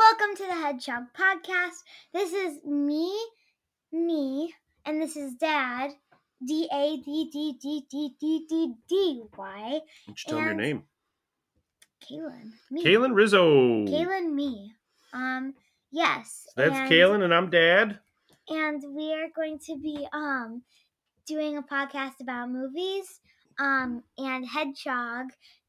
Welcome to the Hedgehog Podcast. This is me, me, and this is Dad. D A D D D D D D D Y. Why don't you tell me your name? Caylin. Me. Caylin Rizzo. Caylin, me. Um, yes. That's and, Caylin, and I'm Dad. And we are going to be um doing a podcast about movies. Um, and Hedgehog,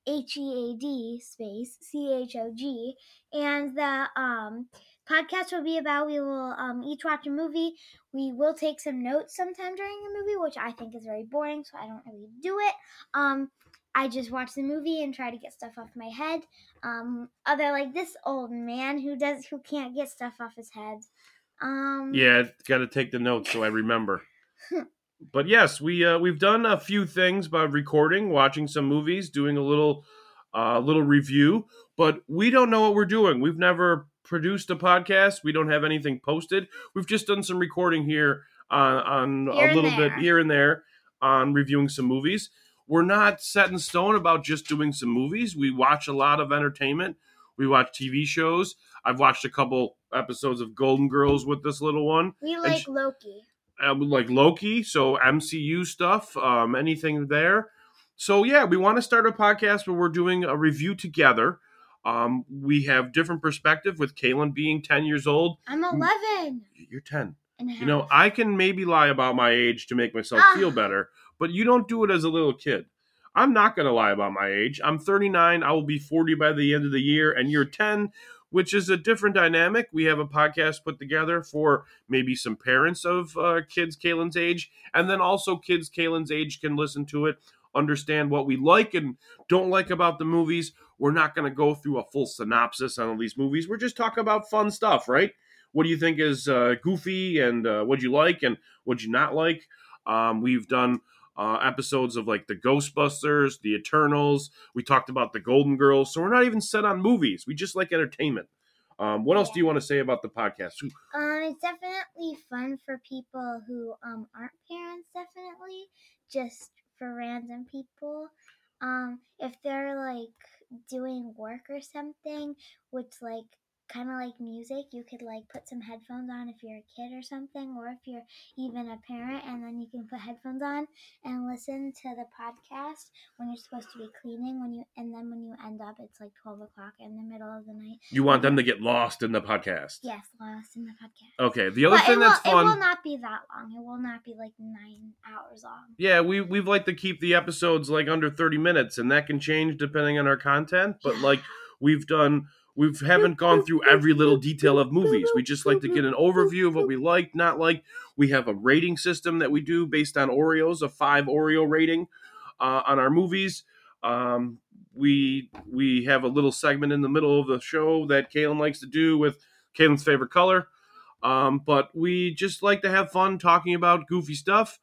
H E A D space C H O G, and the um podcast will be about we will um each watch a movie. We will take some notes sometime during the movie, which I think is very boring, so I don't really do it. Um, I just watch the movie and try to get stuff off my head. Um, other like this old man who does who can't get stuff off his head. Um, Yeah, got to take the notes so I remember. but yes, we uh, we've done a few things by recording, watching some movies, doing a little uh, little review. But we don't know what we're doing. We've never produced a podcast. We don't have anything posted. We've just done some recording here on on Here a little bit here and there on reviewing some movies. We're not set in stone about just doing some movies. We watch a lot of entertainment. We watch TV shows. I've watched a couple episodes of Golden Girls with this little one we like sh- Loki. Uh, like Loki, so MCU stuff, um, anything there. So yeah, we want to start a podcast where we're doing a review together. Um, we have different perspective with Caylin being ten years old. I'm 11 You're ten. You know, I can maybe lie about my age to make myself Ah. feel better, but you don't do it as a little kid. I'm not going to lie about my age. I'm 39. I will be 40 by the end of the year, and you're 10, which is a different dynamic. We have a podcast put together for maybe some parents of uh, kids Caylin's age, and then also kids Caylin's age can listen to it, understand what we like and don't like about the movies. We're not going to go through a full synopsis on all these movies. We're just talking about fun stuff, right? what do you think is uh, goofy and uh, what you like and what you not like um, we've done uh, episodes of like the ghostbusters the eternals. We talked about the golden girls. So we're not even set on movies. We just like entertainment. Um, what else do you want to say about the podcast? Um, it's definitely fun for people who um aren't parents. Definitely, just for random people. Um, if they're like doing work or something, which like kind of like music, you could like put some headphones on if you're a kid or something, or if you're even a parent, and then you can put headphones on and listen to the podcast when you're supposed to be cleaning. When you and then when you end up, it's like twelve o'clock in the middle of the night. you want them to get lost in the podcast Yes, lost in the podcast. okay the other But thing will, that's fun It will not be that long. It will not be like nine hours long. Yeah, we we've like to keep the episodes like under 30 minutes and that can change depending on our content, but like we've done we haven't gone through every little detail of movies. We just like to get an overview of what we like, not like. We have a rating system that we do based on Oreos, a 5 Oreo rating uh, on our movies. Um, we we have a little segment in the middle of the show that Caylin likes to do with Caylin's favorite color. Um, but we just like to have fun talking about goofy stuff.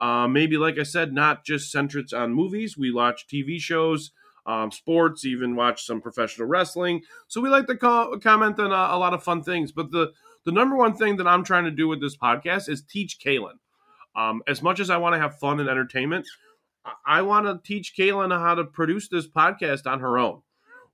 Uh, maybe, like I said, not just centered on movies. We watch TV shows, um, sports, even watch some professional wrestling. So we like to co- comment on a, a lot of fun things. But the the number one thing that I'm trying to do with this podcast is teach Caylin. Um, as much as I want to have fun and entertainment, I- want to teach Caylin how to produce this podcast on her own.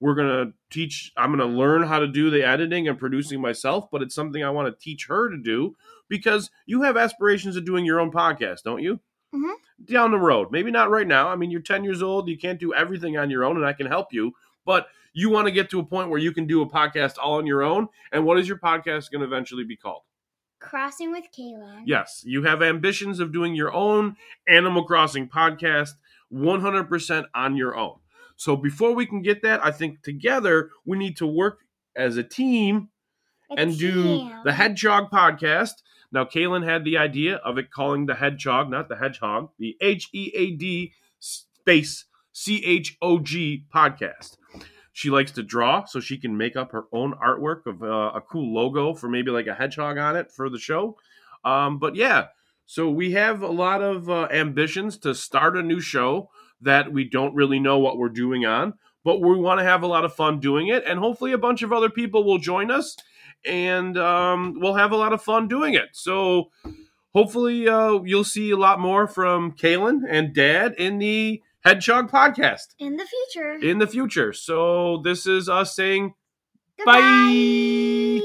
We're gonna teach. I'm gonna learn how to do the editing and producing myself, but it's something I want to teach her to do because you have aspirations of doing your own podcast, don't you? Mhm. Down the road, maybe not right now. I mean, you're 10 years old. You can't do everything on your own, and I can help you. But you want to get to a point where you can do a podcast all on your own. And what is your podcast going to eventually be called? Crossing with Caylin. Yes, you have ambitions of doing your own Animal Crossing podcast 100% on your own. So before we can get that, I think together we need to work as a team And do the Hedgehog podcast. Now, Caylin had the idea of it calling the Hedgehog, not the Hedgehog, the H E A D space C H O G podcast. She likes to draw, so she can make up her own artwork of uh, a cool logo for maybe like a hedgehog on it for the show. Um, but yeah, so we have a lot of uh, ambitions to start a new show that we don't really know what we're doing on, but we want to have a lot of fun doing it, and hopefully a bunch of other people will join us, and um, we'll have a lot of fun doing it. So hopefully uh, you'll see a lot more from Caylin and Dad in the Hedgehog podcast in the future. in the future. So this is us saying Goodbye. bye.